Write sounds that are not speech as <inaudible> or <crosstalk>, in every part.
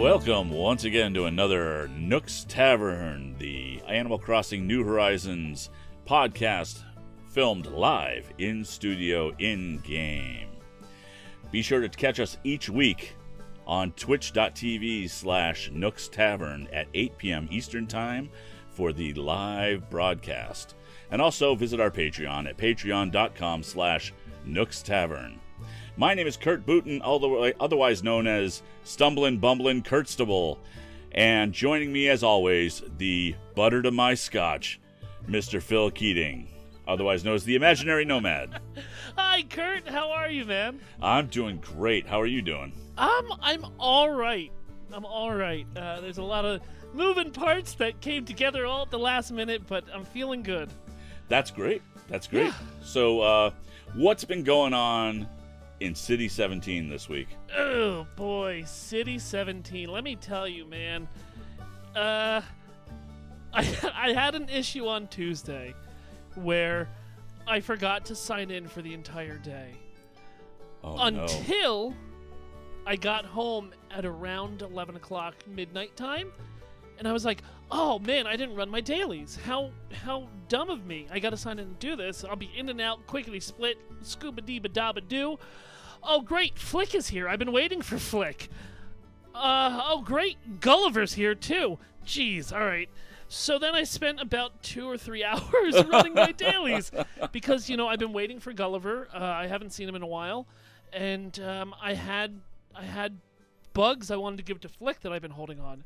Welcome once again to another Nook's Tavern, the Animal Crossing New Horizons podcast filmed live in studio in game. Be sure to catch us each week on twitch.tv slash Nook's Tavern at 8 p.m. Eastern Time for the live broadcast. And also visit our Patreon at patreon.com slash Nook's Tavern. My name is Kurt Booten, otherwise known as Stumblin' Bumblin' Kurtstable. And joining me, as always, the butter to my scotch, Mr. Phil Keating, otherwise known as the Imaginary Nomad. <laughs> Hi, Kurt. How are you, man? I'm doing great. How are you doing? Um, I'm all right. I'm all right. Uh, there's a lot of moving parts that came together all at the last minute, but I'm feeling good. That's great. That's great. Yeah. So, uh, what's been going on in City 17 this week. Oh boy, City 17. Let me tell you, man. Uh, I <laughs> I had an issue on Tuesday where I forgot to sign in for the entire day. Oh, until no. I got home at around 11 o'clock midnight time, and I was like, "Oh man, I didn't run my dailies. How how dumb of me! I got to sign in and do this. I'll be in and out quickly split, scuba dee ba da ba do." Oh, great, Flick is here. I've been waiting for Flick. Uh, oh, great, Gulliver's here too. Jeez, all right. So then I spent about two or three <laughs> hours running my dailies <laughs> because you know I've been waiting for Gulliver. Uh, I haven't seen him in a while, and um, I had I had bugs I wanted to give to Flick that I've been holding on.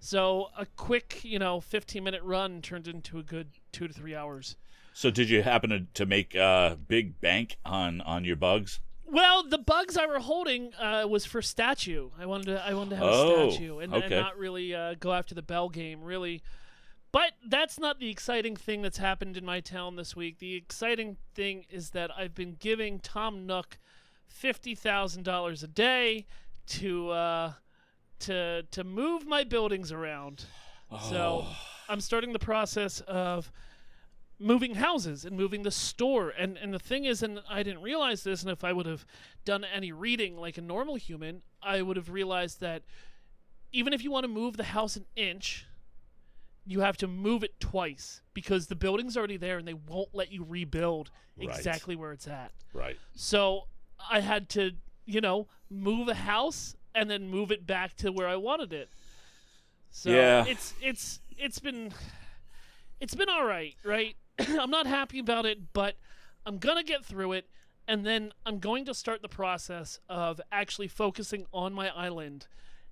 So a quick, you know, 15 minute run turned into a good two to three hours. So did you happen to, to make a uh, big bank on on your bugs? Well, the bugs I were holding uh, was for statue. I wanted to I wanted to have oh, a statue and, okay. and not really uh, go after the bell game. Really, but that's not the exciting thing that's happened in my town this week. The exciting thing is that I've been giving Tom Nook fifty thousand dollars a day to uh, to to move my buildings around. Oh. So <sighs> I'm starting the process of moving houses and moving the store. And and the thing is, and I didn't realize this, and if I would have done any reading like a normal human, I would have realized that even if you want to move the house an inch, you have to move it twice because the building's already there and they won't let you rebuild exactly right. where it's at. Right. So I had to, you know, move a house and then move it back to where I wanted it. So yeah. it's it's it's been it's been all right, right? <clears throat> I'm not happy about it, but I'm going to get through it. And then I'm going to start the process of actually focusing on my island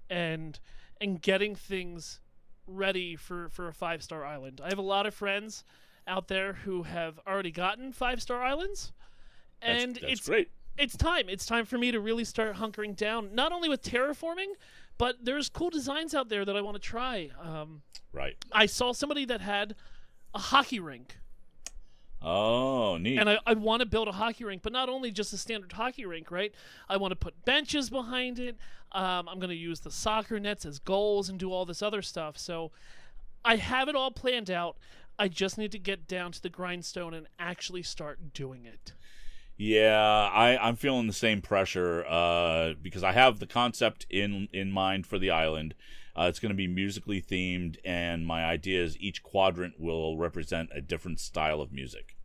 and and getting things ready for, for a five star island. I have a lot of friends out there who have already gotten five star islands. And that's, that's it's great. It's time. It's time for me to really start hunkering down, not only with terraforming, but there's cool designs out there that I want to try. Um, right. I saw somebody that had a hockey rink Oh, neat. And I, I want to build a hockey rink, but not only just a standard hockey rink, right? I want to put benches behind it. Um, I'm going to use the soccer nets as goals and do all this other stuff. So I have it all planned out. I just need to get down to the grindstone and actually start doing it. Yeah, I, I'm feeling the same pressure uh, because I have the concept in in mind for the island. Uh, it's going to be musically themed, and my idea is each quadrant will represent a different style of music.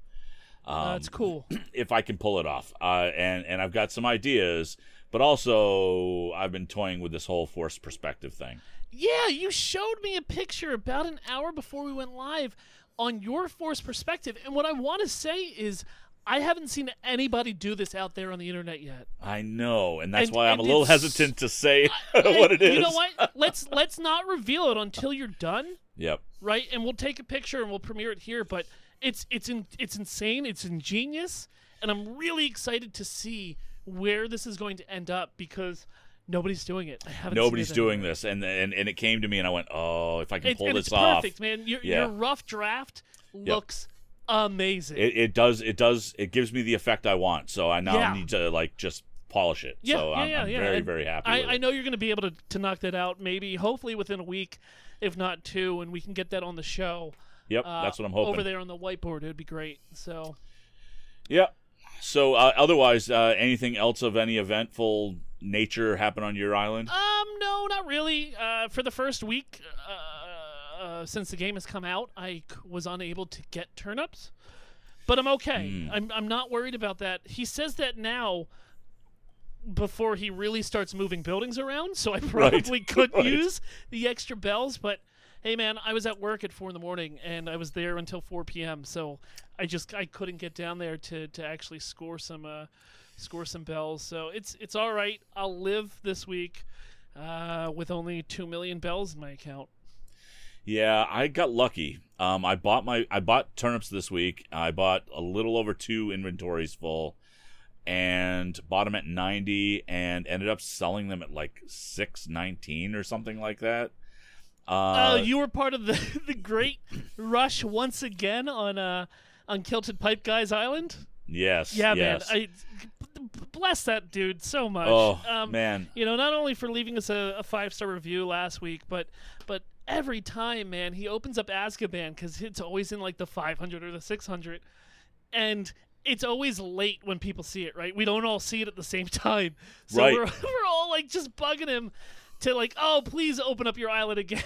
Um, That's cool. <clears throat> If I can pull it off, uh, and and I've got some ideas, but also I've been toying with this whole forced perspective thing. Yeah, you showed me a picture about an hour before we went live on your forced perspective, and what I want to say is I haven't seen anybody do this out there on the internet yet. I know, and that's And- why I'm a little hesitant to say <laughs> what it is. You know what? Let's let's not reveal it until you're done, Yep. right? And we'll take a picture and we'll premiere it here. But it's it's in, it's insane. It's ingenious, and I'm really excited to see where this is going to end up because nobody's doing it. I haven't. seen Nobody's it doing this, and and and it came to me, and I went, "Oh, if I can It's, pull and this it's off." perfect, man. Your Yeah. your rough draft looks amazing. It, it does. It does. It gives me the effect I want. So I now Yeah. need to like just polish it. Yeah, so yeah, I'm, yeah, I'm yeah. very, And very happy. I, I know you're going to be able to, to knock that out, maybe, hopefully within a week, if not two, and we can get that on the show. Yep, uh, that's what I'm hoping. Over there on the whiteboard, it would be great. So, Yep. So uh, otherwise, uh, anything else of any eventful nature happen on your island? Um, no, not really. Uh, for the first week, uh, since the game has come out, I c- was unable to get turnips, but I'm okay. Hmm. I'm I'm not worried about that. He says that now. Before he really starts moving buildings around, so I <laughs> probably could right. use the extra bells. But hey, man, I was at work at four in the morning and I was there until four p.m. So I just I couldn't get down there to to actually score some uh, score some bells. So it's it's all right. I'll live this week uh, with only two million bells in my account. Yeah, I got lucky. Um, I bought my I bought turnips this week. I bought a little over two inventories full, and bought them at ninety, and ended up selling them at like six nineteen or something like that. Oh, Uh, you were part of the <laughs> the great rush once again on uh on Kilted Pipe Guys Island. yes, Yeah, yes. man. I bless that dude so much. oh um, man, you know, not only for leaving us a, a five star review last week, but but every time, man, he opens up Azkaban because it's always in like the 500 or the 600, and it's always late when people see it. Right? We don't all see it at the same <laughs> time, so Right. we're <laughs> we're all like just bugging him to like, oh, please open up your island again.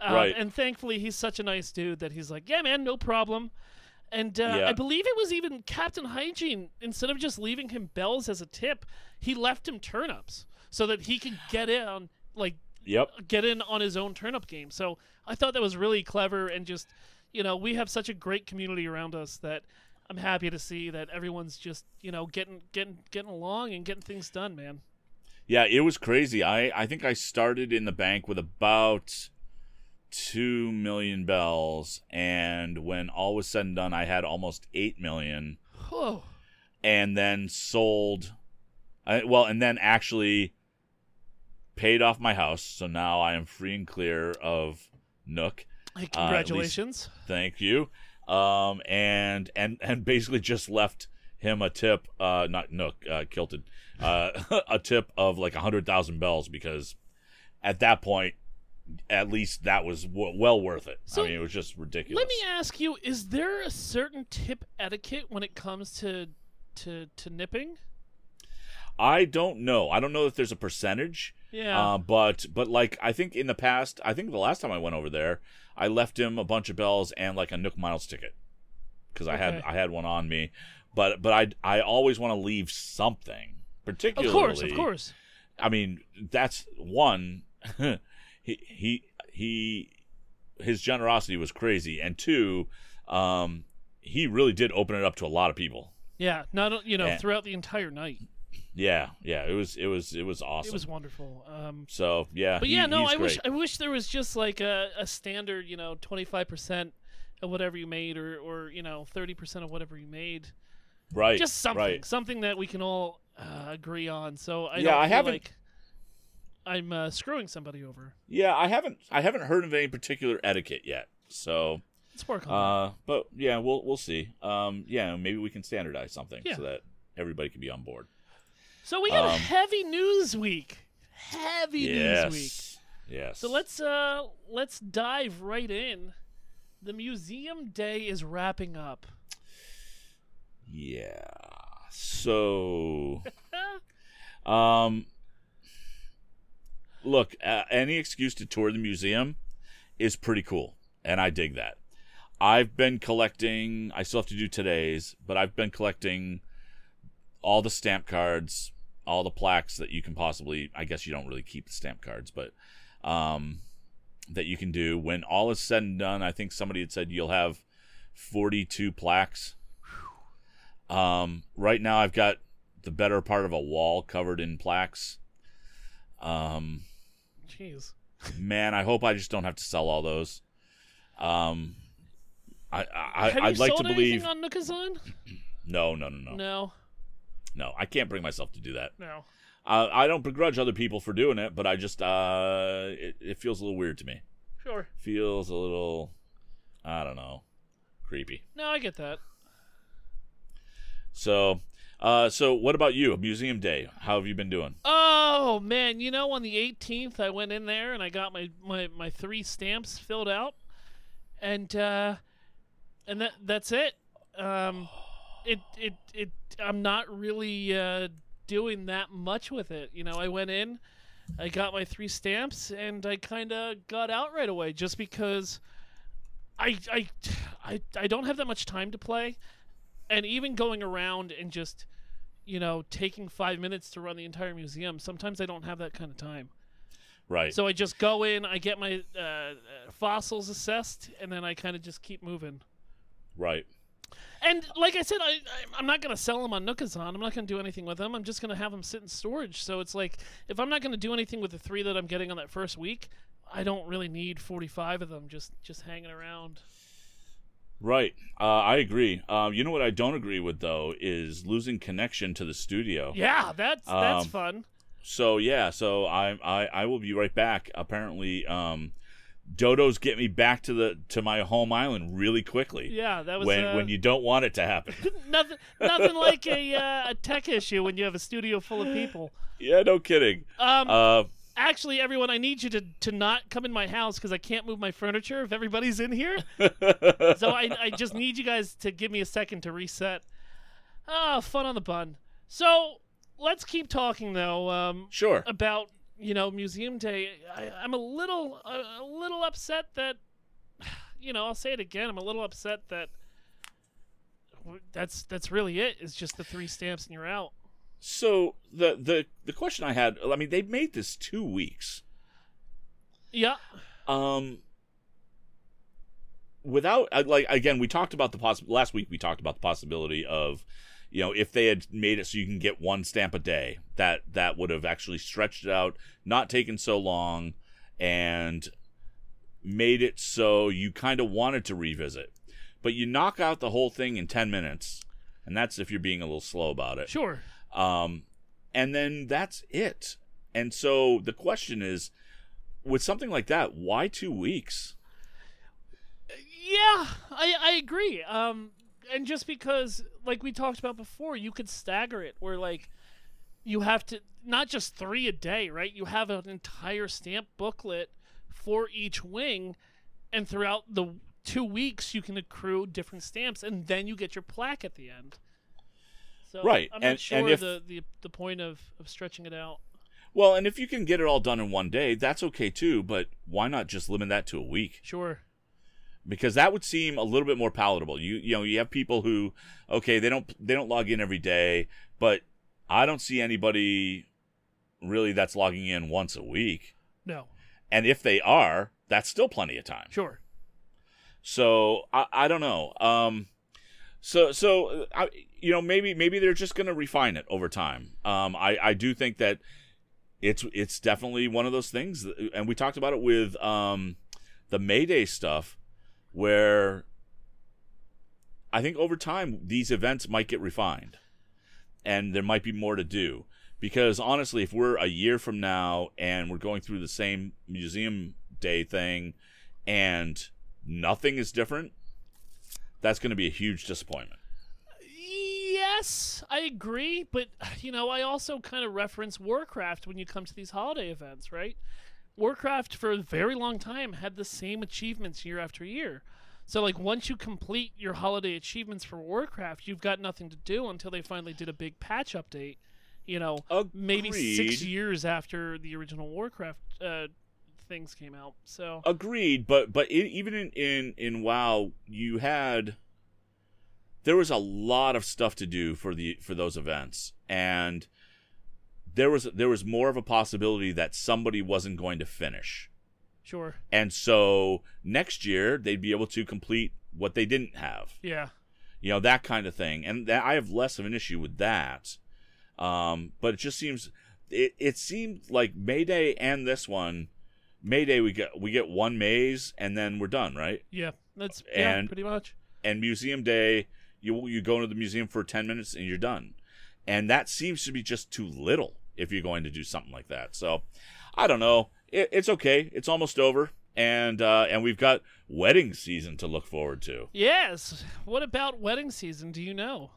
um, <laughs> Right. And thankfully, he's such a nice dude that he's like, yeah, man, no problem. And uh, Yeah. I believe it was even Captain Hygiene. Instead of just leaving him bells as a tip, he left him turnips so that he could get in, on like yep. get in on his own turnip game. So I thought that was really clever and just, you know, we have such a great community around us that I'm happy to see that everyone's just, you know, getting getting getting along and getting things done, man. Yeah, it was crazy. I I think I started in the bank with about two million bells, and when all was said and done, I had almost eight million. Whoa. and then sold I, well and then actually paid off my house so now i am free and clear of nook. Hey, Uh, congratulations. thank you. Um and and and basically just left him a tip uh not nook uh kilted uh <laughs> a tip of like a hundred thousand bells because at that point at least that was w- well worth it. So, i mean it was just ridiculous. Let me ask you: Is there a certain tip etiquette when it comes to to to nipping? i don't know. I don't know if there's a percentage Yeah. Uh, but but like I think in the past, I think the last time I went over there, I left him a bunch of bells and like a Nook Miles ticket because I had I had one on me. But but I I always want to leave something, particularly. of course, of course. I mean that's one. <laughs> he he he his generosity was crazy, and two, um, he really did open it up to a lot of people. Yeah. Not you know Yeah. throughout the entire night. Yeah, yeah, it was it was it was awesome. It was wonderful. Um, so yeah, but he- yeah, no, I wish. I wish there was just like a, a standard, you know, twenty five percent of whatever you made, or or you know, thirty percent of whatever you made. right, Just something, right. something that we can all uh, agree on. So I Yeah, don't I haven't- like I'm uh, screwing somebody over. Yeah, I haven't I haven't heard of any particular etiquette yet. So, Let's work on uh, but yeah, we'll we'll see. Um, yeah, maybe we can standardize something Yeah. so that everybody can be on board. So we got a um, heavy news week. Heavy news week. Yes, yes. So let's uh let's dive right in. The museum day is wrapping up. Yeah. So, <laughs> um, look, uh, any excuse to tour the museum is pretty cool, and I dig that. I've been collecting. I still have to do today's, but I've been collecting all the stamp cards, all the plaques that you can possibly. I guess you don't really keep the stamp cards, but um, that you can do. When all is said and done, I think somebody had said you'll have forty-two plaques. Um, right now, I've got the better part of a wall covered in plaques. Um, Jeez. man, I hope I just don't have to sell all those. Um, I, I Have I'd you like to sold believe anything on Nookazon? no, no, no, no, No. No. I can't bring myself to do that. No. Uh, I don't begrudge other people for doing it, but I just uh, it, it feels a little weird to me. Sure. Feels a little, I don't know, creepy. No, I get that. So, uh, so what about you? Museum Day. How have you been doing? Oh man, you know on the 18th I went in there and I got my my, my three stamps filled out, and uh, and that that's it. Um, it it it I'm not really uh, doing that much with it. You know, I went in, I got my three stamps, and I kind of got out right away just because I, I, I, I don't have that much time to play, and even going around and just, you know, taking five minutes to run the entire museum, sometimes I don't have that kind of time. Right. So I just go in, I get my uh, uh, fossils assessed, and then I kind of just keep moving. right. And like I said, I, I I'm not gonna sell them on Nookazon. I'm not gonna do anything with them. I'm just gonna have them sit in storage. So it's like if I'm not gonna do anything with the three that I'm getting on that first week, I don't really need 45 of them just just hanging around. Right. Uh, I agree. Um, you know what I don't agree with though is losing connection to the studio. Yeah, that's that's Um, fun. So yeah, so I I I will be right back. Apparently, um, Dodos get me back to the to my home island really quickly. Yeah, that was when uh, when you don't want it to happen. <laughs> nothing nothing like a uh, a tech issue when you have a studio full of people. yeah, no kidding. Um, Uh, actually, everyone, I need you to to not come in my house because I can't move my furniture if everybody's in here. <laughs> so I, I just need you guys to give me a second to reset. Ah, fun on the bun. So let's keep talking though um, sure. about you know Museum Day. I, I'm a little a, a little upset that <sighs> you know I'll say it again. I'm a little upset that that's that's really it. It's just the three stamps and you're out. So the the the question I had, I mean, they made this two weeks. Yeah, Um, without like again, we talked about the poss- last week. We talked about the possibility of, you know, if they had made it so you can get one stamp a day, that that would have actually stretched it out, not taken so long, and made it so you kind of wanted to revisit. But you knock out the whole thing in ten minutes, and that's if you're being a little slow about it. sure. Um, and then that's it. And so the question is, with something like that, why two weeks? Yeah, I I agree. Um, and just because, like we talked about before, you could stagger it where like you have to not just three a day, right? You have an entire stamp booklet for each wing, and throughout the two weeks you can accrue different stamps, and then you get your plaque at the end. So Right, I'm not and- sure and if- the, the the point of of stretching it out. Well, and if you can get it all done in one day, that's okay too. But why not just limit that to a week? Sure. Because that would seem a little bit more palatable. You you know you have people who okay they don't they don't log in every day, but I don't see anybody really that's logging in once a week. No. And if they are, that's still plenty of time. Sure. So I, I don't know. Um, so so uh, I, you know maybe maybe they're just going to refine it over time. Um, I I do think that it's it's definitely one of those things, that- and we talked about it with um, the Mayday stuff, where I think over time these events might get refined, and there might be more to do. Because honestly, if we're a year from now and we're going through the same museum day thing, and nothing is different, that's going to be a huge disappointment. Yes, I agree, but you know, I also kind of reference Warcraft when you come to these holiday events, right? Warcraft for a very long time had the same achievements year after year. So like once you complete your holiday achievements for Warcraft, you've got nothing to do until they finally did a big patch update. You know, maybe six years after the original Warcraft uh, things came out. So Agreed, but but i even in, in in WoW, you had there was a lot of stuff to do for the for those events, and there was there was more of a possibility that somebody wasn't going to finish, sure, and so next year they'd be able to complete what they didn't have. yeah, you know that kind of thing. And that, i have less of an issue with that. Um, but it just seems it, it seemed like mayday and this one mayday we get we get one maze and then we're done right? Yeah. That's yeah, And- pretty much. and museum day you you go into the museum for 10 minutes and you're done. And that seems to be just too little if you're going to do something like that so i don't know it, it's okay it's almost over and uh, and we've got wedding season to look forward to Yes. What about wedding season? Do you know?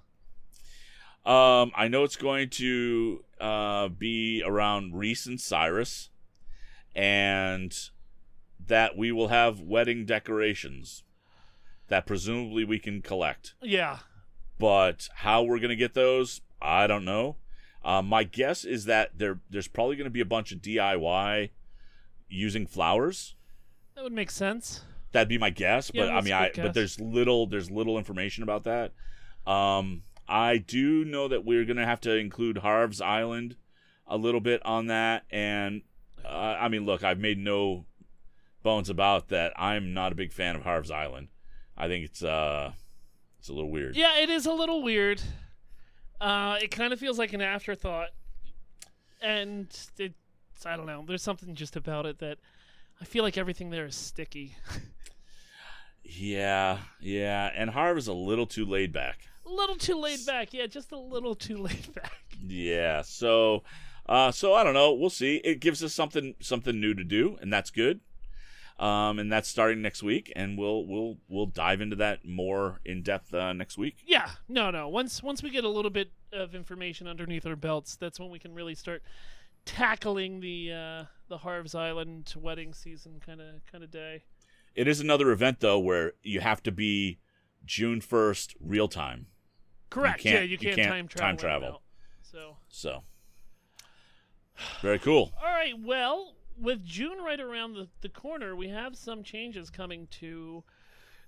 Um, I know it's going to uh, be around Reese and Cyrus, and that we will have wedding decorations that presumably we can collect. Yeah. But how we're going to get those, I don't know. Uh, my guess is that there there's probably going to be a bunch of DIY using flowers. That would make sense. That'd be my guess, Yeah, but I mean, I guess. but there's little there's little information about that. Um, I do know that we're gonna have to include Harv's Island a little bit on that, and uh, I mean, look, I've made no bones about that. I'm not a big fan of Harv's Island. I think it's uh, it's a little weird. Yeah, it is a little weird. Uh, it kind of feels like an afterthought, and it's I don't know. There's something just about it that I feel like everything there is sticky. Yeah, yeah, and Harv is a little too laid back. a little too laid back. Yeah, just a little too laid <laughs> back. Yeah, so uh so I don't know, we'll see. It gives us something something new to do and that's good. Um and that's starting next week and we'll we'll we'll dive into that more in depth uh, next week. Yeah, no, no. Once once we get a little bit of information underneath our belts, that's when we can really start tackling the uh, the Harv's Island wedding season kind of kind of day. It is another event though where you have to be June 1st real time. Correct. can't- yeah, you you can't, can't time time travel. in travel. now. So, So very cool. all right. Well, with June right around the, the corner, we have some changes coming to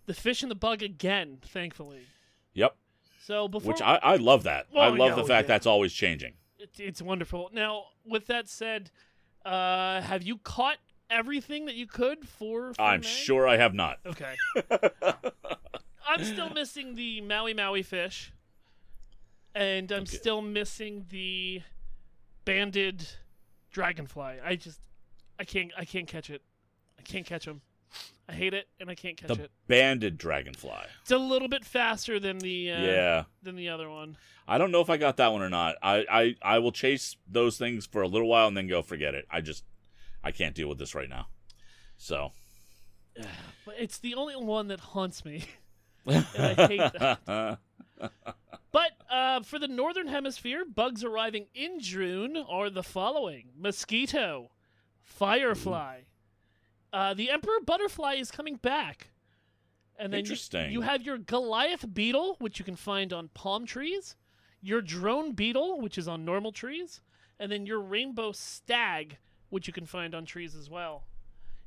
the fish and the bug again. Thankfully. Yep. So before Which I, I love that. I Oh, love the oh, fact yeah. that's always changing. It, it's wonderful. Now, with that said, uh, have you caught everything that you could for? for I'm May? sure I have not. Okay. <laughs> I'm still missing the Maui Maui fish, and I'm Okay. still missing the banded dragonfly. I just, I can't, I can't catch it. I can't catch them. I hate it, and I can't catch The it. banded dragonfly. It's a little bit faster than the uh, yeah. than the other one. I don't know if I got that one or not. I, I, I will chase those things for a little while and then go forget it. I just I can't deal with this right now. So <sighs> But it's the only one that haunts me. <laughs> And I hate that. But uh, for the northern hemisphere, bugs arriving in June are the following: mosquito, firefly. Uh, the emperor butterfly is coming back, and then you- Interesting. You, have your Goliath beetle, which you can find on palm trees, your drone beetle, which is on normal trees, and then your rainbow stag, which you can find on trees as well.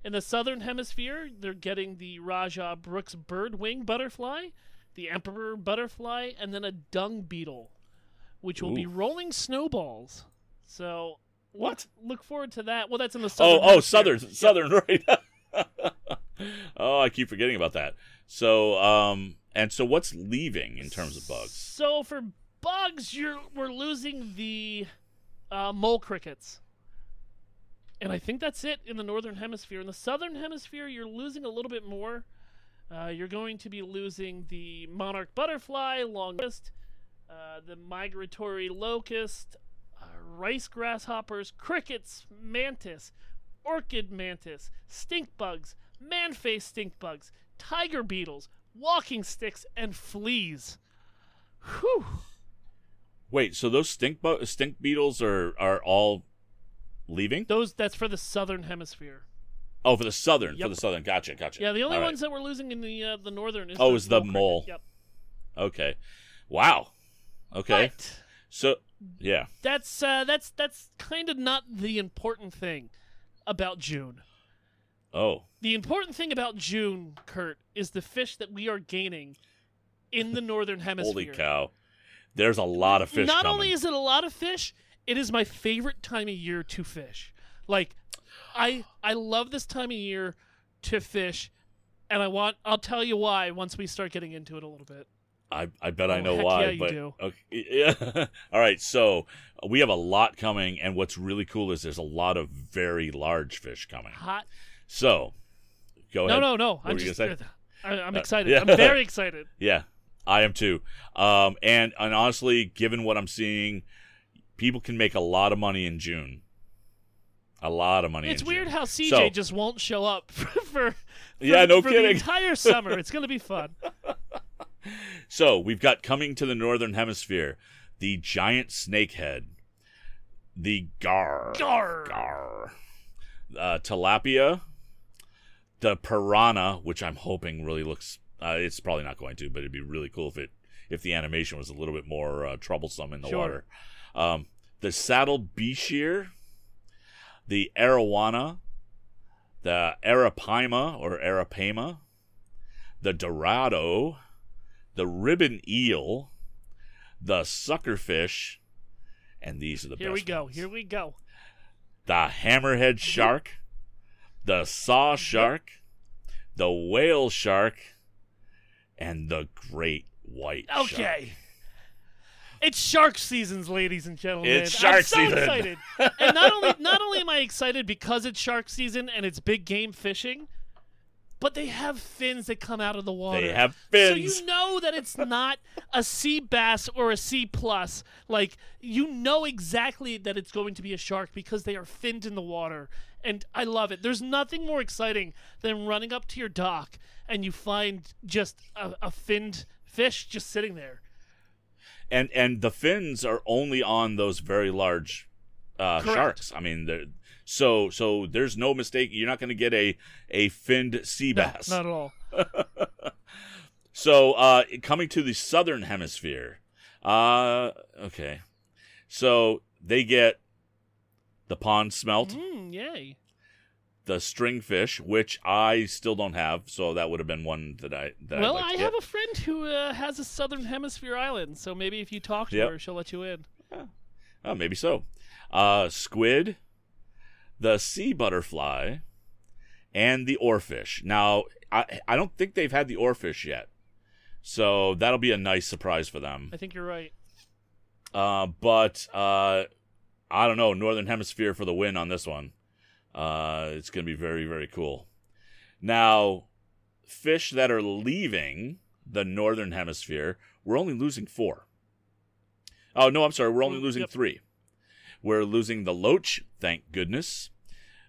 In the southern hemisphere, they're getting the Rajah Brooke's birdwing butterfly, the emperor butterfly, and then a dung beetle, which will be rolling snowballs. So what? look forward to that. Well, that's in the Oh, southern. oh, hemisphere. southern, southern, <laughs> right? oh, I keep forgetting about that. So, um, and so what's leaving in terms of bugs? So for bugs, you're we're losing the uh, mole crickets, and I think that's it in the northern hemisphere. In the southern hemisphere, you're losing a little bit more. Uh, you're going to be losing the monarch butterfly, longest, uh, the migratory locust, rice grasshoppers, crickets, mantis, orchid mantis, stink bugs, man-faced stink bugs, tiger beetles, walking sticks, and fleas. Whew. Wait, so those stink bu- stink beetles are are all leaving? Those that's for the southern hemisphere. Oh, for the southern, Yep. for the southern. Gotcha, gotcha. Yeah, the only All right. ones that we're losing in the uh, the northern is Oh, the is the cricket. mole. Yep. Okay. Wow. Okay. But So, yeah. that's uh, that's that's kind of not the important thing about June. Oh, The important thing about June, Kurt, is the fish that we are gaining in the northern <laughs> hemisphere. holy cow! There's a lot of fish. Not coming. only is it a lot of fish, it is my favorite time of year to fish. Like, I I love this time of year to fish, and I want I'll tell you why once we start getting into it a little bit. I, I bet I Oh, know heck why. yeah, you but do. okay, <laughs> yeah. All right, so we have a lot coming, and what's really cool is there's a lot of very large fish coming. Hot. So, go No, ahead. no, no. What I'm were you just. <laughs> I, I'm Uh, excited. yeah. I'm very excited. <laughs> Yeah, I am too. Um, and and honestly, given what I'm seeing, people can make a lot of money in June. A lot of money. It's weird June. how CJ So- just won't show up for. for Yeah, no for kidding. The entire summer, it's gonna be fun. So we've got coming to the northern hemisphere the giant snakehead, the gar, Gar. gar, uh, tilapia, the piranha, which I'm hoping really looks. Uh, it's probably not going to, but it'd be really cool if it if the animation was a little bit more uh, troublesome in the Sure. water. Um, the saddled bichir, the arowana, the arapaima or arapaima, the dorado, the ribbon eel, the suckerfish, and these are the best. Here we go. ones. Here we go. the hammerhead shark, the saw shark, the whale shark, and the great white shark. Okay. It's shark seasons, ladies and gentlemen. It's shark I'm so season. excited. and not only not only am I excited because it's shark season and it's big game fishing, but they have fins that come out of the water. They have fins. So you know that it's not a sea bass or a C plus. Like you know exactly that it's going to be a shark because they are finned in the water. And I love it. There's nothing more exciting than running up to your dock and you find just a, a finned fish just sitting there. and and the fins are only on those very large uh, sharks. I mean, they're- so so there's no mistake. You're not going to get a a finned sea No, bass. not at all. <laughs> So uh, coming to the southern hemisphere, uh, okay, so they get the pond smelt, Mm, yay. the stringfish, which I still don't have, so that would have been one that I that well, like I have a friend who uh, has a southern hemisphere island, so maybe if you talk to Yep. her, she'll let you in. Oh, maybe so. Uh, squid, the sea butterfly, and the oarfish. Now, I I don't think they've had the oarfish yet, so that'll be a nice surprise for them. I think you're right. Uh, but uh, I don't know. Northern Hemisphere for the win on this one. Uh, it's going to be very very cool. Now, fish that are leaving the Northern Hemisphere, we're only losing four. Oh no, I'm sorry. We're only Mm, losing yep. three. We're losing the loach, thank goodness.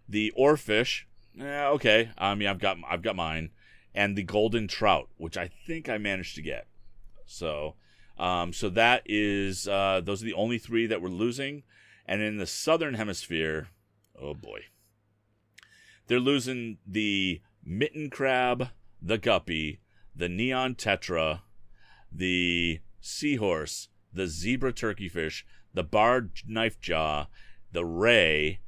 The oarfish, eh, okay. I mean, I've got I've got mine, and the golden trout, which I think I managed to get. So, um, so that is uh, those are the only three that we're losing, and in the southern hemisphere, oh boy, they're losing the mitten crab, the guppy, the neon tetra, the seahorse, the zebra turkeyfish, the barred knife jaw, the ray,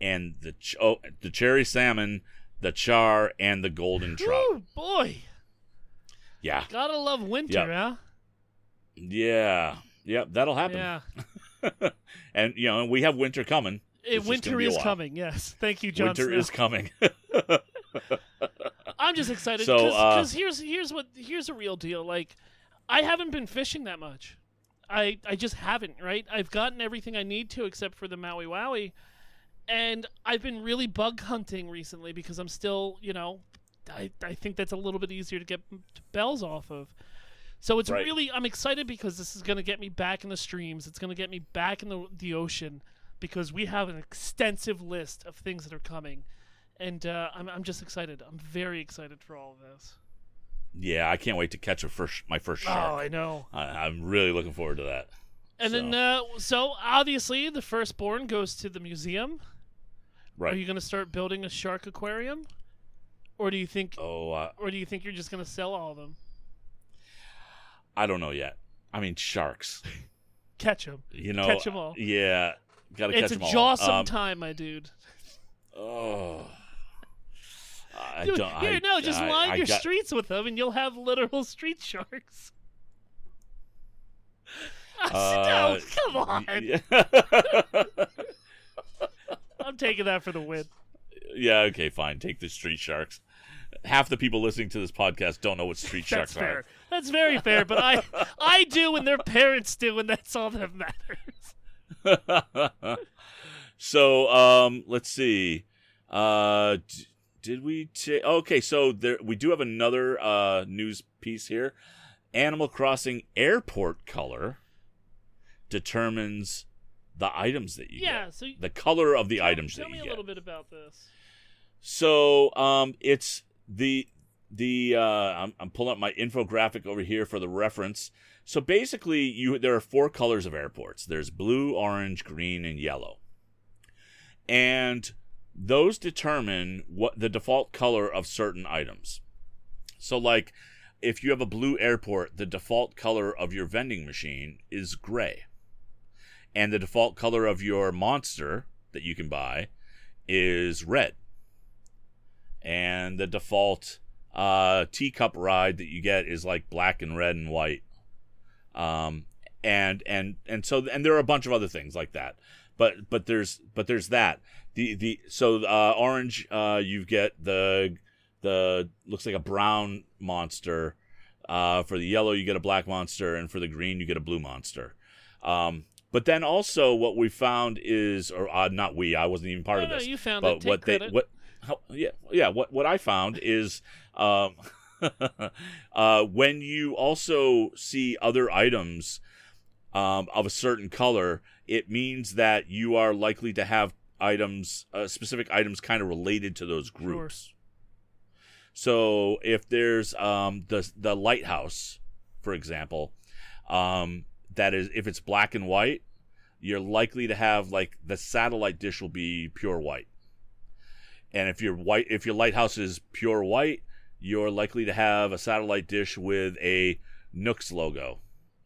and the ch- oh, the cherry salmon, the char, and the golden trout. Ooh, boy. Yeah, Gotta love winter, Yep. huh? yeah, yep. That'll happen. Yeah. <laughs> and you know we have winter coming. Just winter gonna be a is coming, yes. Thank you, Jon winter Snow. is coming. <laughs> I'm just excited So, because uh, here's here's what here's a real deal. Like, I haven't been fishing that much. I I just haven't. Right? I've gotten everything I need to except for the Maui Wowie, and I've been really bug hunting recently because I'm still, you know, I I think that's a little bit easier to get bells off of. So it's Right. really I'm excited because this is going to get me back in the streams. It's going to get me back in the the ocean because we have an extensive list of things that are coming, and uh, I'm I'm just excited. I'm very excited for all of this. yeah, I can't wait to catch a first my first shark. Oh. I know. I, I'm really looking forward to that. And then uh, so obviously the firstborn goes to the museum. Right. Are you going to start building a shark aquarium, or do you think, oh, uh, or do you think you're just going to sell all of them? I don't know yet. I mean, sharks. Catch them. You know, Catch 'em all. Yeah, gotta catch It's a them all. jawsome Um, time, my dude. Oh, I Dude, don't. here, I, no, just I, line I your got, streets with them, and you'll have literal <laughs> street sharks. Uh, <laughs> no, come on. <laughs> Yeah. Taking that for the win. yeah. Okay. Fine. Take the street sharks. Half the people listening to this podcast don't know what street That's sharks fair. That's very fair. But I, I do, and their parents do, and that's all that matters. <laughs> so, um, let's see. Uh, d- did we take? Okay, so there we do have another uh news piece here. Animal Crossing airport color determines the items that you Yeah. get. So The color of the tell, items tell that you get. Tell me a little bit about this. So um, it's the the uh, I'm, I'm pulling up my infographic over here for the reference. So basically, you there are four colors of airports. There's blue, orange, green, and yellow, and those determine what the default color of certain items. So, like, if you have a blue airport, the default color of your vending machine is gray. And the default color of your monster that you can buy is red. And the default uh, teacup ride that you get is like black and red and white. Um, and and and so and there are a bunch of other things like that. But but there's but there's that. The the so uh, orange uh, you get the the looks like a brown monster. Uh, for the yellow, you get a black monster, and for the green, you get a blue monster. Um, but then also, what we found is, or uh, not we, I wasn't even part No, of no, this. you found but it. Take what credit. they what how, yeah yeah what what I found is um, <laughs> uh, when you also see other items um, of a certain color, it means that you are likely to have items, uh, specific items, kind of related to those groups. So if there's um, the the lighthouse, for example, um, that is if it's black and white, you're likely to have like the satellite dish will be pure white. And if your white if your lighthouse is pure white, you're likely to have a satellite dish with a Nooks logo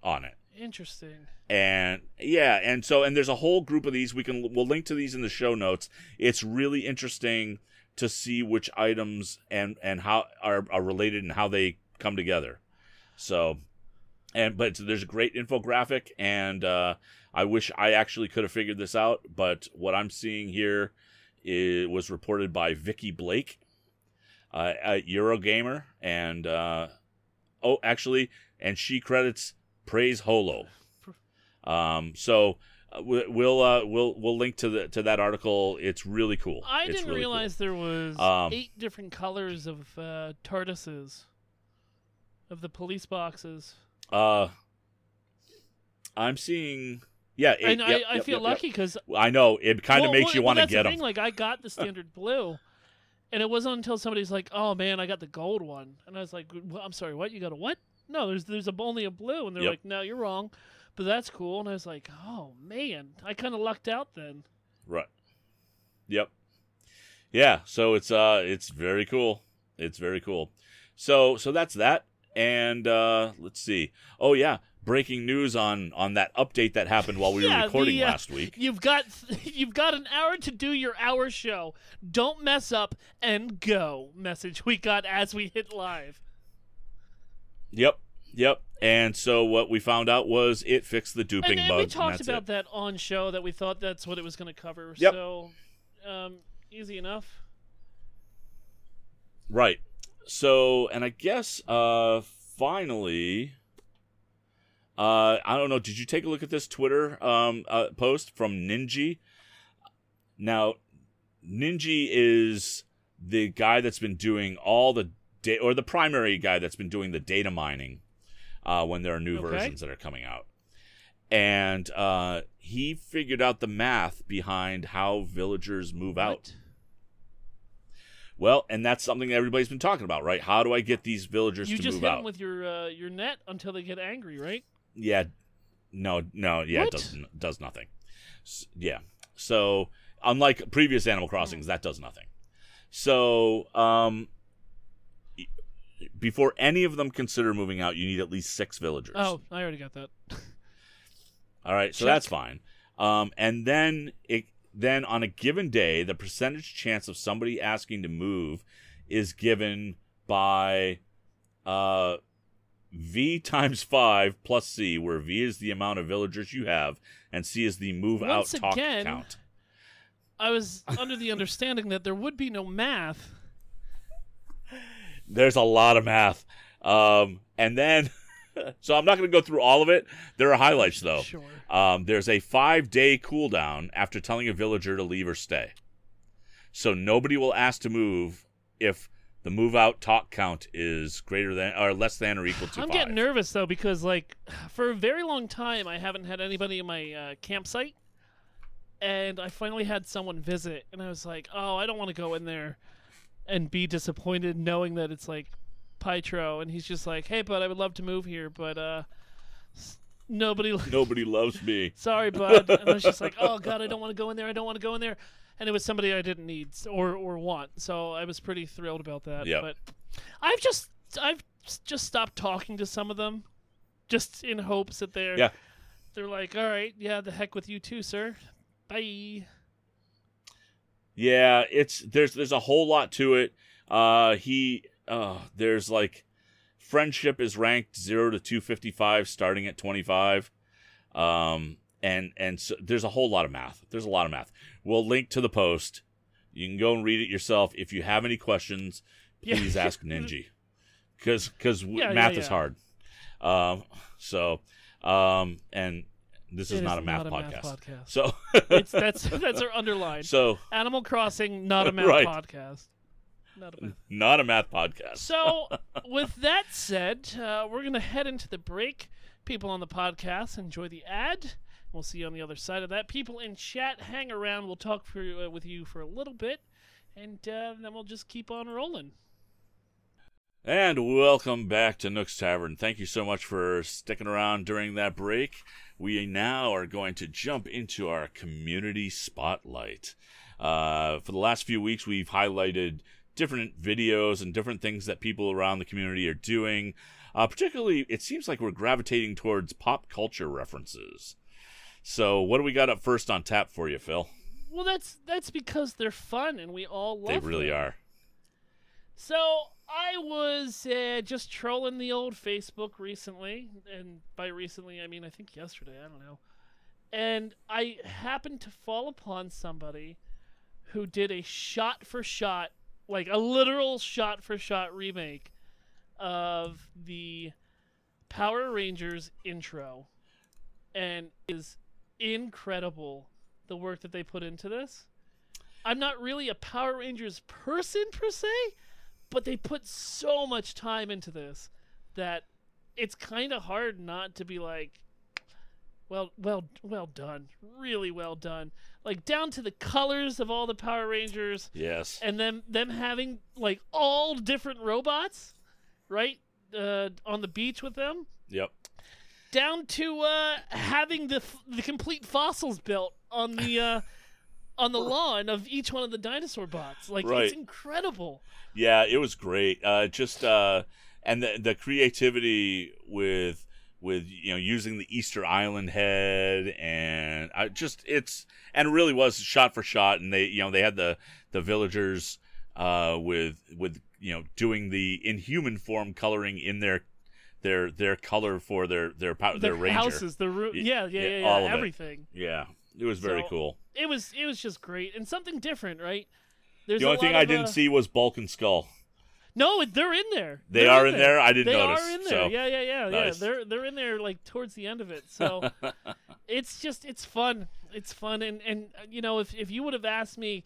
on it. Interesting. And yeah, and so and there's a whole group of these. We can we'll link to these in the show notes. It's really interesting to see which items and and how are are related and how they come together. So and but there's a great infographic and uh I wish I actually could have figured this out, but what I'm seeing here was reported by Vikki Blake uh, at Eurogamer and uh oh actually and she credits Praise Holo. Um, so uh, we- we'll uh, we'll we'll link to the to that article. It's really cool. I It's didn't really cool. realize there was Um, eight different colors of uh, TARDISes, of the police boxes. Uh, I'm seeing. Yeah, it, and yep, I, I feel yep, lucky because Yep. I know it kind of well, makes well, you want to get the them. thing. Like I got the <laughs> standard blue, and it wasn't until somebody's like, "Oh man, I got the gold one," and I was like, well, "I'm sorry, what? You got a what?" No, there's there's a, only a blue, and they're Yep. like, "No, you're wrong," but that's cool. And I was like, "Oh man, I kind of lucked out then." Right. Yep. Yeah. So it's uh it's very cool. It's very cool. So so that's that. And uh let's see. Oh yeah, breaking news on on that update that happened while we Yeah, were recording the, uh, last week. You've got <laughs> you've got an hour to do your hour show. Don't mess up and go. Message we got as we hit live. Yep. Yep. And so what we found out was it fixed the duping and, and bug. we talked that's about it. that on show that we thought that's what it was going to cover. Yep. So, um, easy enough. Right. So, and I guess uh finally uh I don't know, did you take a look at this Twitter um uh, post from Ninji? Now, Ninji is the guy that's been doing all the da- or the primary guy that's been doing the data mining uh when there are new Okay. versions that are coming out. And uh he figured out the math behind how villagers move out. Well, and that's something that everybody's been talking about, right? How do I get these villagers You to just move hit out? them with your uh, your net until they get angry, right? yeah, no, no, yeah, What? it does does nothing. S- yeah, so unlike previous Animal. Crossings, that does nothing. So, um, before any of them consider moving out, you need at least six villagers. Oh, I already got that. All right, so Check. that's fine. Um, and then it then on a given day, the percentage chance of somebody asking to move is given by uh, V times five plus C, where V is the amount of villagers you have, and C is the move Once out talk again- count. I was under the understanding that there would be no math. There's a lot of math. Um, and then, <laughs> so I'm not going to go through all of it. There are highlights though. <laughs> Sure. Um, there's a five day cooldown after telling a villager to leave or stay. So nobody will ask to move if the move out talk count is greater than or less than or equal to I'm five. getting nervous though because like for a very long time I haven't had anybody in my uh, campsite, and I finally had someone visit, and I was like, oh, I don't want to go in there and be disappointed knowing that it's like Pietro, and he's just like, hey, bud, I would love to move here, but uh, nobody. <laughs> Nobody loves me. Sorry, bud. And I was just like, <laughs> oh god, I don't want to go in there. I don't want to go in there. And it was somebody I didn't need or or want, so I was pretty thrilled about that. Yep. But I've just I've just stopped talking to some of them, just in hopes that they're Yeah. they're like, all right, yeah, the heck with you too, sir. Bye. Yeah, it's there's there's a whole lot to it. Uh, he uh, there's like friendship is ranked zero to two fifty five, starting at twenty five. Um, and and so there's a whole lot of math. There's a lot of math. We'll link to the post. You can go and read it yourself. If you have any questions, <laughs> Yeah. please ask Ninji, because because Yeah, yeah, math is hard. Um, so um, and this is It not a math not podcast. Math podcast. So <laughs> it's that's <laughs> that's our underline. so Animal Crossing, not a math Right. podcast. Not a math. not a math podcast. So, <laughs> with that said, uh, we're going to head into the break. People on the podcast enjoy the ad. We'll see you on the other side of that. People in chat, hang around. We'll talk for, uh, with you for a little bit, and uh, then we'll just keep on rolling. And welcome back to Nook's Tavern. Thank you so much for sticking around during that break. We now are going to jump into our community spotlight. Uh, for the last few weeks, we've highlighted different videos and different things that people around the community are doing. Uh, particularly, it seems like we're gravitating towards pop culture references. So, what do we got up first on tap for you, Phil? Well, that's that's because they're fun, and we all love They really them. are. So I was uh, just trolling the old Facebook recently, and by recently I mean I think yesterday. I don't know. And I happened to fall upon somebody who did a shot for shot, like a literal shot for shot remake of the Power Rangers intro, and is incredible the work that they put into this. I'm not really a Power Rangers person per se, but they put so much time into this that it's kind of hard not to be like well well well done really well done like down to the colors of all the power rangers Yes. and them them having like all different robots right uh, on the beach with them Yep. down to uh, having the f- the complete fossils built on the uh, on the <laughs> lawn of each one of the dinosaur bots like Right. it's incredible Yeah, it was great. Uh, just uh, and the the creativity with with you know using the Easter Island head and I just it's and it really was shot for shot and they you know they had the the villagers uh with with you know doing the inhuman form coloring in their their their color for their their pow- their, the ranger. houses the roo- yeah yeah yeah, yeah, yeah, all it. everything Yeah, it was very So, cool. it was it was just great and something different right there's The a only thing I didn't uh, see was Bulk and Skull. No they're in there. They They're are in there? I didn't they notice, They are in there. so- yeah yeah yeah. Yeah they're they're in there like towards the end of it. So <laughs> it's just it's fun. It's fun. And and you know if if you would have asked me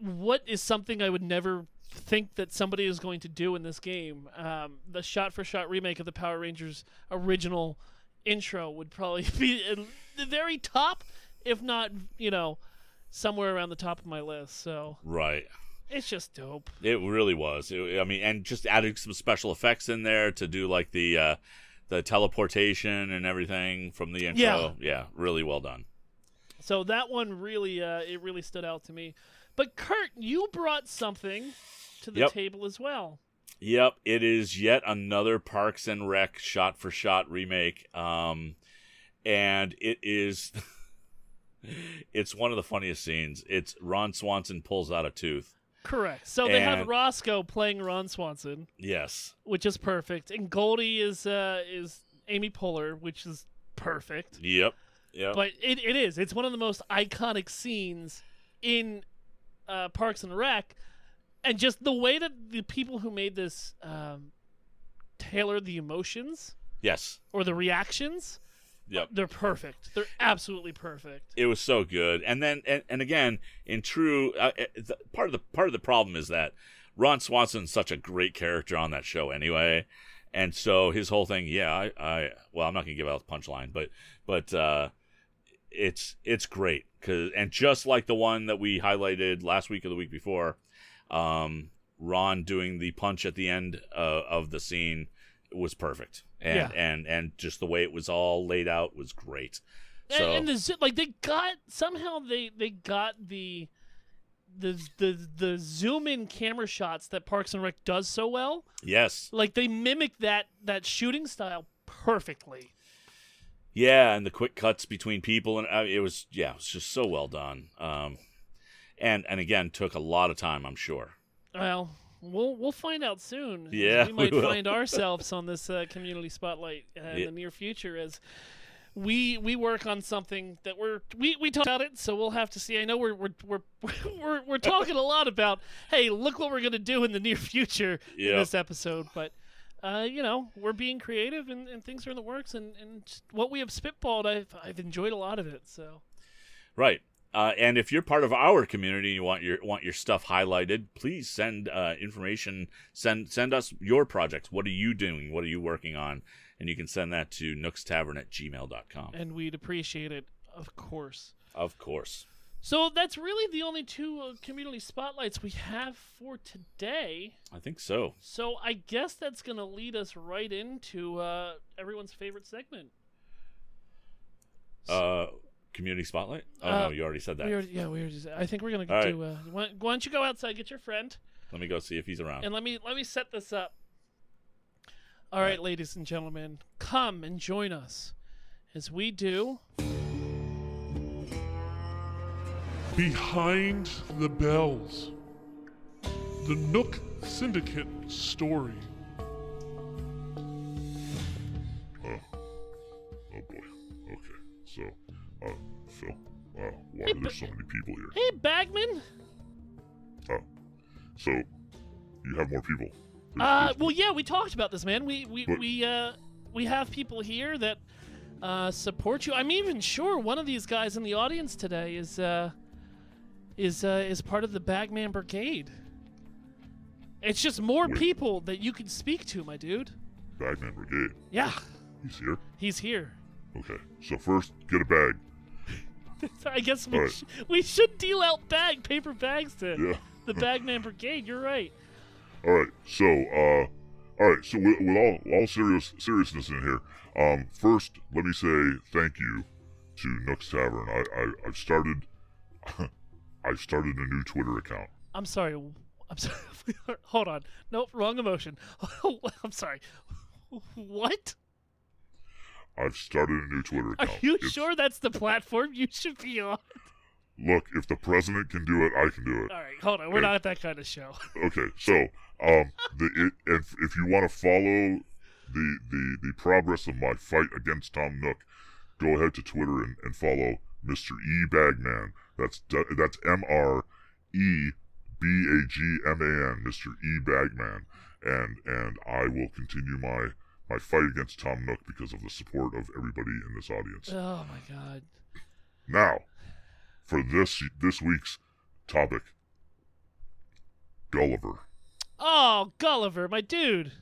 what is something i would never think that somebody is going to do in this game um, the shot for shot remake of the power rangers original intro would probably <laughs> be at the very top if not you know somewhere around the top of my list so. Right. It's just dope It really was. It- I mean, and just adding some special effects in there to do like the uh, the teleportation and everything from the intro. Yeah, really well done. So that one really, uh, it really stood out to me. But Kurt, you brought something to the Yep. table as well. Yep, it is yet another Parks and Rec shot for shot remake. Um, and it is. <laughs> it's one of the funniest scenes. It's Ron Swanson pulls out a tooth. Correct. So they have Roscoe playing Ron Swanson, Yes. which is perfect, and Goldie is uh, is Amy Poehler, which is perfect. Yep. Yep. But it, it is. It's one of the most iconic scenes in uh, Parks and Rec, and just the way that the people who made this um, tailored the emotions yes. or the reactions. Yep. They're perfect. They're absolutely perfect. it was so good and then and, and again in true uh, uh, the, part of the part of the problem is that ron swanson's such a great character on that show anyway and so his whole thing yeah i, I well i'm not gonna give out the punchline but but uh it's it's great cause and just like the one that we highlighted last week or the week before um ron doing the punch at the end uh, of the scene was perfect and Yeah. and and just the way it was all laid out was great And, so and the like they got somehow they they got the the the the zoom in camera shots that Parks and Rec does so well. yes Like they mimic that that shooting style perfectly. Yeah, and the quick cuts between people, and uh, it was yeah, it was just so well done. Um, and and again, took a lot of time, I'm sure. Well, we'll we'll find out soon. Yeah, we <laughs> we might will. find <laughs> ourselves on this uh, community spotlight uh, in the near future as we we work on something that we're we we talk about it. So we'll have to see. I know we're we're we're <laughs> we're, we're talking a lot about hey, look what we're gonna do in the near future in this episode, but. Uh, you know, we're being creative and, and things are in the works, and, and what we have spitballed, I've I've enjoyed a lot of it. So Right. Uh, and if you're part of our community and you want your want your stuff highlighted, please send uh, information. Send send us your projects. What are you doing? What are you working on? And you can send that to nookstavern at gmail.com. and we'd appreciate it, of course. Of course. So that's really the only two uh, community spotlights we have for today. I think so. So I guess that's going to lead us right into uh, everyone's favorite segment. Uh, community spotlight? Oh, Uh, no, you already said that. We already, yeah, we already. Said, I think we're going to All do. Uh, why, why don't you go outside, get your friend, Let me go see if he's around. and let me let me set this up. All right, ladies and gentlemen, come and join us as we do. Behind the Bells. The Nook Syndicate story. Uh, Phil, uh, why are there so many people here? Hey, Bagman. Oh, so you have more people? There's- Uh, there's- well, yeah, we talked about this, man. We we But- we uh we have people here that uh support you. I'm even sure one of these guys in the audience today is uh is uh is part of the Bagman Brigade. It's just more Wait. people that you can speak to, my dude. Bagman Brigade. Yeah, He's here. he's here. Okay. So first, get a bag. <laughs> I guess we right. sh- we should deal out bag paper bags to Yeah. <laughs> the Bagman Brigade. You're right. All right. So, uh, all right. So with, with all all serious seriousness in here, um, first let me say thank you to Nook's Tavern. I, I I've started. <laughs> I've started a new Twitter account. I'm sorry. I'm sorry. Hold on. Nope, wrong emotion. I'm sorry. What? I've started a new Twitter account. Are you It's- sure that's the platform you should be on? Look, if the president can do it, I can do it. All right, hold on. We're not that kind of show. <laughs> Okay, so um, the it, if if you want to follow the the the progress of my fight against Tom Nook, go ahead to Twitter and, and follow Mr. E Bagman. That's that's M R E B A G M A N, Mr. E Bagman, and and I will continue my my fight against Tom Nook because of the support of everybody in this audience. Oh my god. Now, for this this week's topic, Gulliver. Oh, Gulliver, my dude.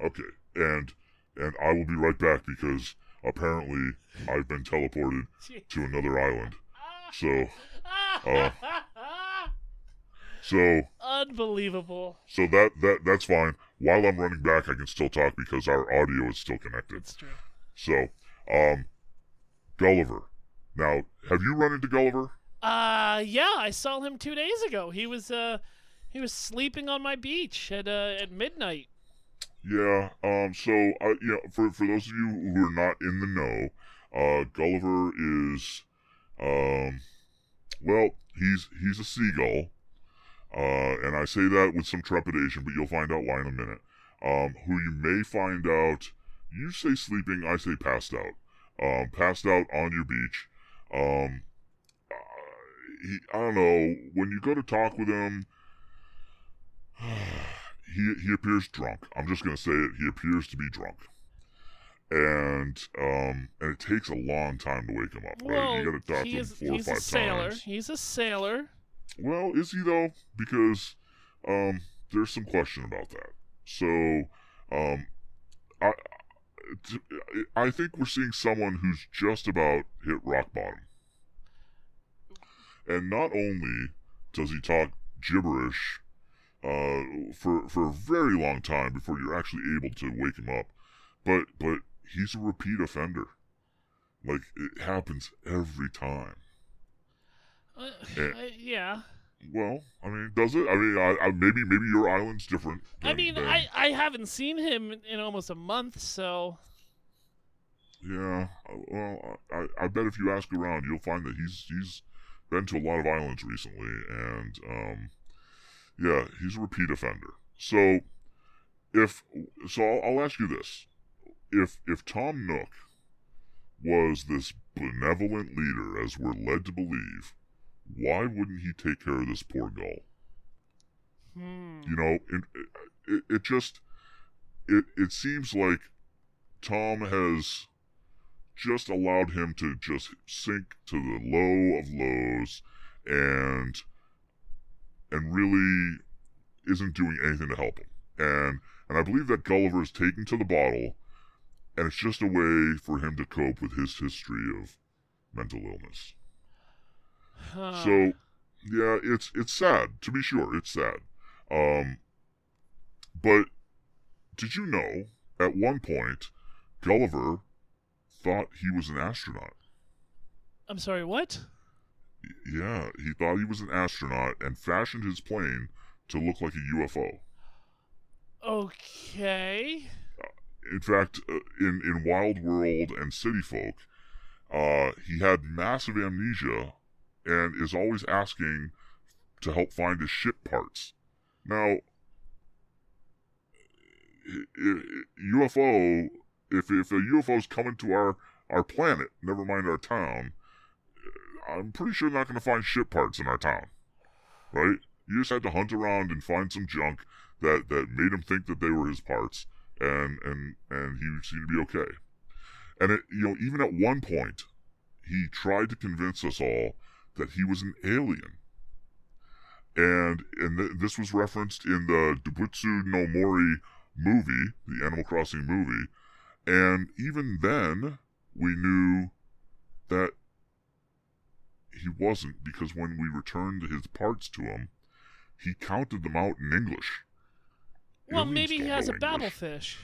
Okay, and and I will be right back because apparently I've been teleported to another island. So uh, <laughs> so Unbelievable. so that that that's fine. While I'm running back, I can still talk because our audio is still connected. It's true. So, um, Gulliver. Now, have you run into Gulliver? Uh, yeah, I saw him two days ago. He was uh, he was sleeping on my beach at uh at midnight. Yeah. Um. So, I you know, for for those of you who are not in the know, uh, Gulliver is, um, well, he's he's a seagull, uh, and I say that with some trepidation, but you'll find out why in a minute. Um, who you may find out. You say sleeping, I say passed out. Um, passed out on your beach. Um, uh, he, I don't know. When you go to talk with him. <sighs> he he appears drunk. I'm just gonna say it. He appears to be drunk, and um, and it takes a long time to wake him up. Right? You gotta talk to him four or he's five a sailor. He's a sailor. Well, is he though? Because um, there's some question about that. So, um, I I think we're seeing someone who's just about hit rock bottom. And not only does he talk gibberish uh, for for a very long time before you're actually able to wake him up, but but he's a repeat offender. Like it happens every time. Uh. I- yeah. Well, I mean, does it? I mean, I, I maybe maybe your island's different. I mean, than- I, I haven't seen him in almost a month, so yeah. uh, Well, I, I bet if you ask around, you'll find that he's he's been to a lot of islands recently, and um, yeah, he's a repeat offender. So, if so, I'll, I'll ask you this: if if Tom Nook was this benevolent leader, as we're led to believe, why wouldn't he take care of this poor gull? Hmm. You know, it, it, it just it it seems like Tom has just allowed him to just sink to the low of lows and and really isn't doing anything to help him. And and I believe that Gulliver is taken to the bottle and it's just a way for him to cope with his history of mental illness. Huh. So yeah, it's it's sad to be sure. It's sad. Um, but did you know at one point Gulliver thought he was an astronaut? I'm sorry, what? Yeah, he thought he was an astronaut and fashioned his plane to look like a UFO. Okay. In fact, uh, in in Wild World and City Folk, uh, he had massive amnesia and is always asking to help find his ship parts. Now, UFO, if if a UFO is coming to our our planet, never mind our town, I'm pretty sure not going to find ship parts in our town, right? You just had to hunt around and find some junk that that made him think that they were his parts, and and and he seemed to be okay. And it, you know, even at one point, he tried to convince us all that he was an alien. And and th- this was referenced in the Doubutsu no Mori movie, the Animal Crossing movie. And even then, we knew that he wasn't because when we returned his parts to him, he counted them out in English. Well, Aliens maybe he has a babel fish.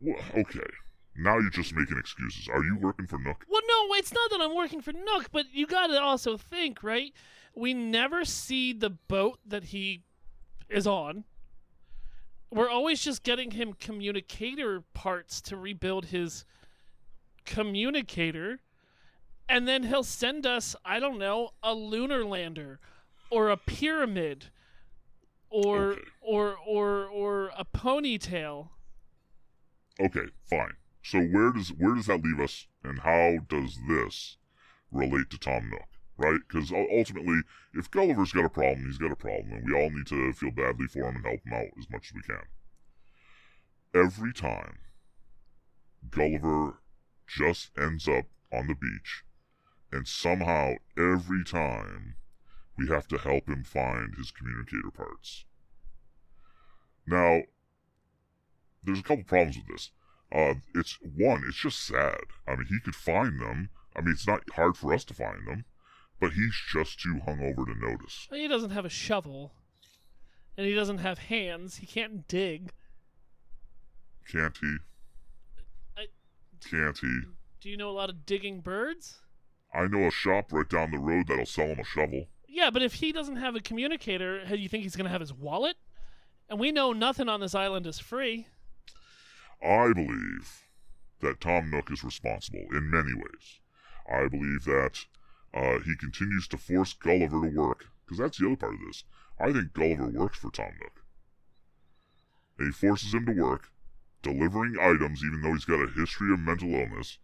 Well, okay. Now you're just making excuses. Are you working for Nook? Well, no, it's not that I'm working for Nook, but you got to also think, right? We never see the boat that he is on. We're always just getting him communicator parts to rebuild his communicator. And then he'll send us, I don't know, a lunar lander or a pyramid or Okay. or or or a ponytail. Okay, fine. So where does where does that leave us, and how does this relate to Tom Nook? Right? Because ultimately, if Gulliver's got a problem, he's got a problem, and we all need to feel badly for him and help him out as much as we can. Every time Gulliver just ends up on the beach, and somehow every time we have to help him find his communicator parts. Now, there's a couple problems with this. Uh, it's one, it's just sad. I mean, he could find them. I mean, it's not hard for us to find them, but he's just too hungover to notice. He doesn't have a shovel. And he doesn't have hands. He can't dig. Can't he? I- Can't he? Do you know a lot of digging birds? I know a shop right down the road that'll sell him a shovel. Yeah, but if he doesn't have a communicator, do you think he's going to have his wallet? And we know nothing on this island is free. I believe that Tom Nook is responsible in many ways. I believe that uh, he continues to force Gulliver to work, because that's the other part of this. I think Gulliver works for Tom Nook. And he forces him to work, delivering items even though he's got a history of mental illness.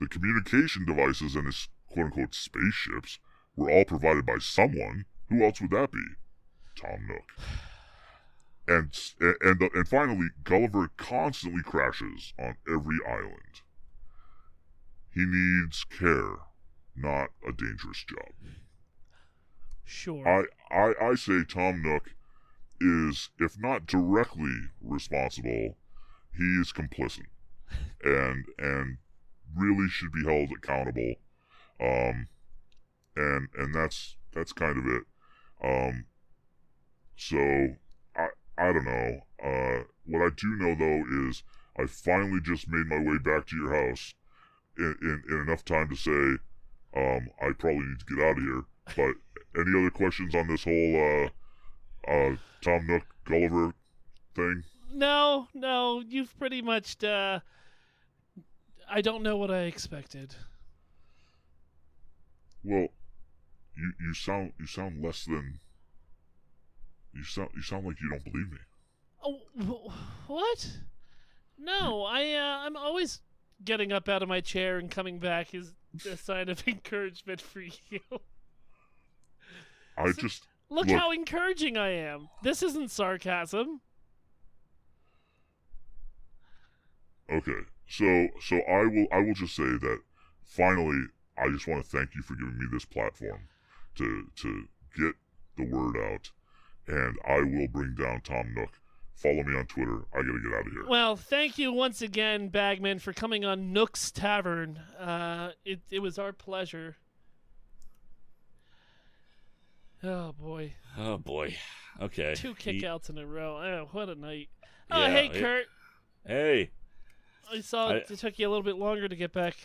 The communication devices and his quote unquote spaceships were all provided by someone. Who else would that be? Tom Nook. And and uh, and finally, Gulliver constantly crashes on every island. He needs care, not a dangerous job. Sure. I, I, I say Tom Nook is, if not directly responsible, he is complicit, and and really should be held accountable. Um, and and that's that's kind of it. Um, so I don't know. Uh, what I do know though is I finally just made my way back to your house in in, in enough time to say, um, I probably need to get out of here. But any other questions on this whole uh, uh, Tom Nook Gulliver thing? no, no, you've pretty much. Uh, I don't know what I expected. Well, you you sound you sound less than. You sound you sound like you don't believe me. Oh, wh- what? No, I uh, I'm always getting up out of my chair and coming back is a sign of <laughs> encouragement for you. I just Look, Look. how encouraging I am. This isn't sarcasm. okay. So so I will I will just say that finally I just want to thank you for giving me this platform to to get the word out, and I will bring down Tom Nook. Follow me on Twitter. I gotta get out of here. Well, thank you once again, Bagman, for coming on Nook's Tavern. Uh, it it was our pleasure. Oh boy, Oh boy. Okay. two He- kickouts in a row. Oh, what a night. Oh, Yeah, hey, it- Kurt. Hey, I saw I- it took you a little bit longer to get back.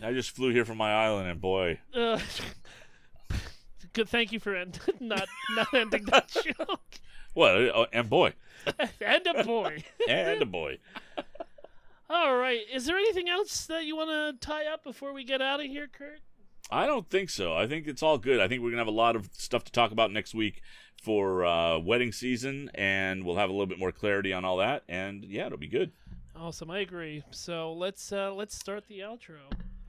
I just flew here from my island, and boy, Uh, <laughs> good. Thank you for end- <laughs> not not ending that <laughs> joke. what? Uh, and boy, <laughs> and a boy. and a boy. All right. Is there anything else that you want to tie up before we get out of here, Kurt? I don't think so. I think it's all good. I think we're gonna have a lot of stuff to talk about next week for uh, wedding season, and we'll have a little bit more clarity on all that. And yeah, it'll be good. Awesome. I agree. So let's uh, let's start the outro.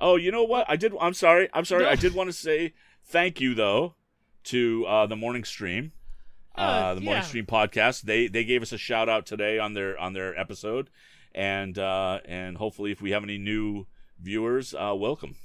Oh, you know what? I did. I'm sorry. I'm sorry. No. I did want to say thank you though to uh, the morning stream, uh, Uh, the morning yeah. stream podcast. They they gave us a shout out today on their on their episode, and uh, and hopefully if we have any new viewers, uh, welcome.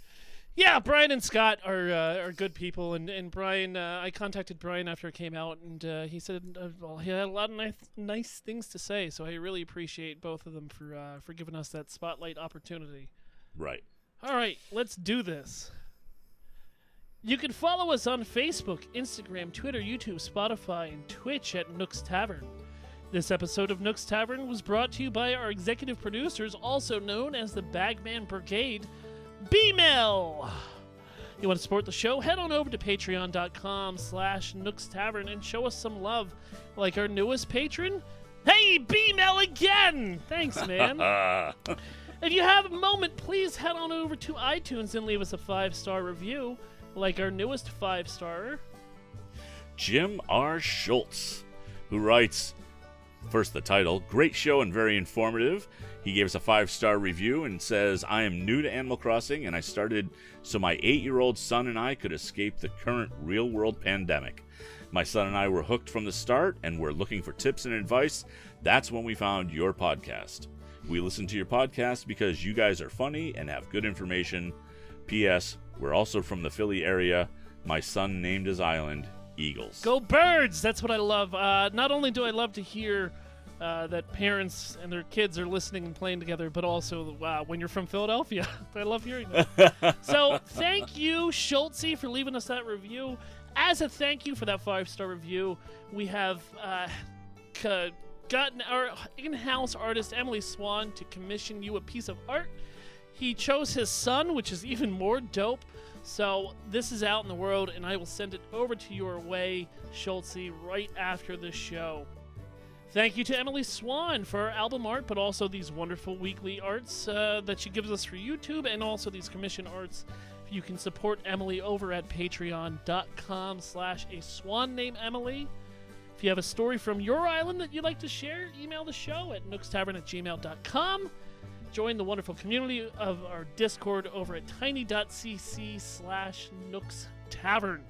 Yeah, Brian and Scott are uh, are good people, and and Brian, uh, I contacted Brian after it came out, and uh, he said uh, well, he had a lot of nice nice things to say. So I really appreciate both of them for uh, for giving us that spotlight opportunity. Right. All right, let's do this. You can follow us on Facebook, Instagram, Twitter, YouTube, Spotify, and Twitch at Nook's Tavern. This episode of Nook's Tavern was brought to you by our executive producers, also known as the Bagman Brigade, B-Mail. You want to support the show? Head on over to patreon.com slash Nook's Tavern and show us some love, like our newest patron. Hey, B-Mail again! Thanks, man. <laughs> If you have a moment, please head on over to iTunes and leave us a five star review, like our newest five star. Jim R. Schultz, who writes first the title, great show and very informative. He gave us a five star review and says, I am new to Animal Crossing and I started so my eight year old son and I could escape the current real world pandemic. My son and I were hooked from the start and were looking for tips and advice. That's when we found your podcast. We listen to your podcast because you guys are funny and have good information. P.S. We're also from the Philly area. My son named his island Eagles. Go birds! That's what I love. Uh, not only do I love to hear uh, that parents and their kids are listening and playing together, but also uh, when you're from Philadelphia. <laughs> I love hearing that. <laughs> so thank you, Schultze, for leaving us that review. As a thank you for that five star review, we have uh, c- gotten our in-house artist Emily Swan to commission you a piece of art. He chose his son, which is even more dope. So this is out in the world, and I will send it over to your way, Schultze, right after the show. Thank you to Emily Swan for album art, but also these wonderful weekly arts uh, that she gives us for YouTube, and also these commission arts. You can support Emily over at patreon.com slash a swan named Emily. If you have a story from your island that you'd like to share, email the show at nookstavern at gmail.com. Join the wonderful community of our Discord over at tiny.cc slash nooks tavern.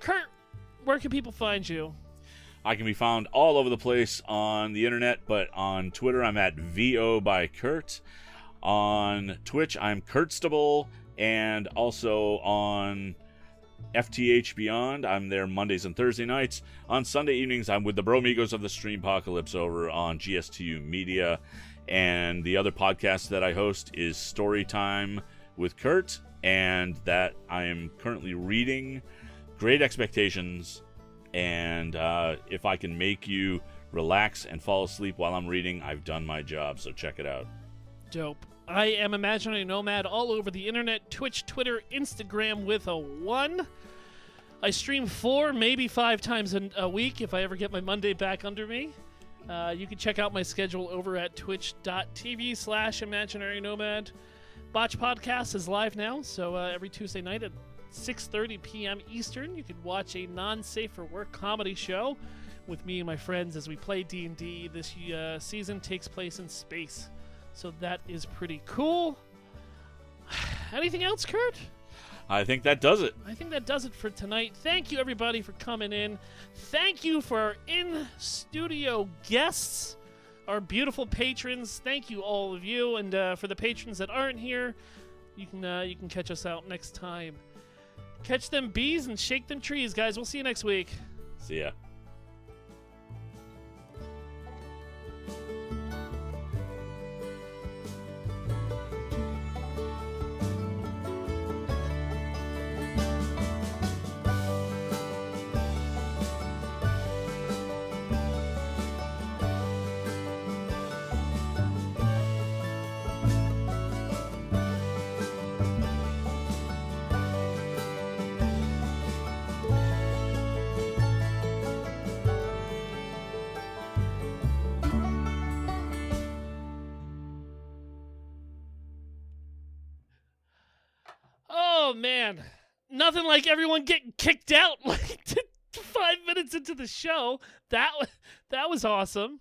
Kurt, where can people find you? I can be found all over the place on the internet, but on Twitter I'm at VO by Kurt. On Twitch I'm Kurtstable, and also on FTH Beyond I'm there Mondays and Thursday nights. On Sunday evenings I'm with the Bromigos of the Stream Apocalypse over on GSTU Media, and the other podcast that I host is Storytime with Kurt, and that I am currently reading Great Expectations and uh, if I can make you relax and fall asleep while I'm reading, I've done my job. So check it out. Dope. I am Imaginary Nomad all over the internet Twitch, Twitter, Instagram with a one. I stream four, maybe five times a, a week if I ever get my Monday back under me. Uh, you can check out my schedule over at twitch.tv slash imaginary nomad. Botch Podcast is live now, so uh, every Tuesday night at 6.30 p.m. Eastern, you can watch a non-safe for work comedy show with me and my friends as we play D&D. This uh, season takes place in space, so that is pretty cool. <sighs> Anything else, Kurt? I think that does it. I think that does it for tonight. Thank you, everybody, for coming in. Thank you for our in studio guests, our beautiful patrons. Thank you, all of you. And uh, for the patrons that aren't here, you can, uh, you can catch us out next time. Catch them bees and shake them trees, guys. We'll see you next week. See ya. Oh, man. Nothing like everyone getting kicked out <laughs> like five minutes into the show. That, that was awesome.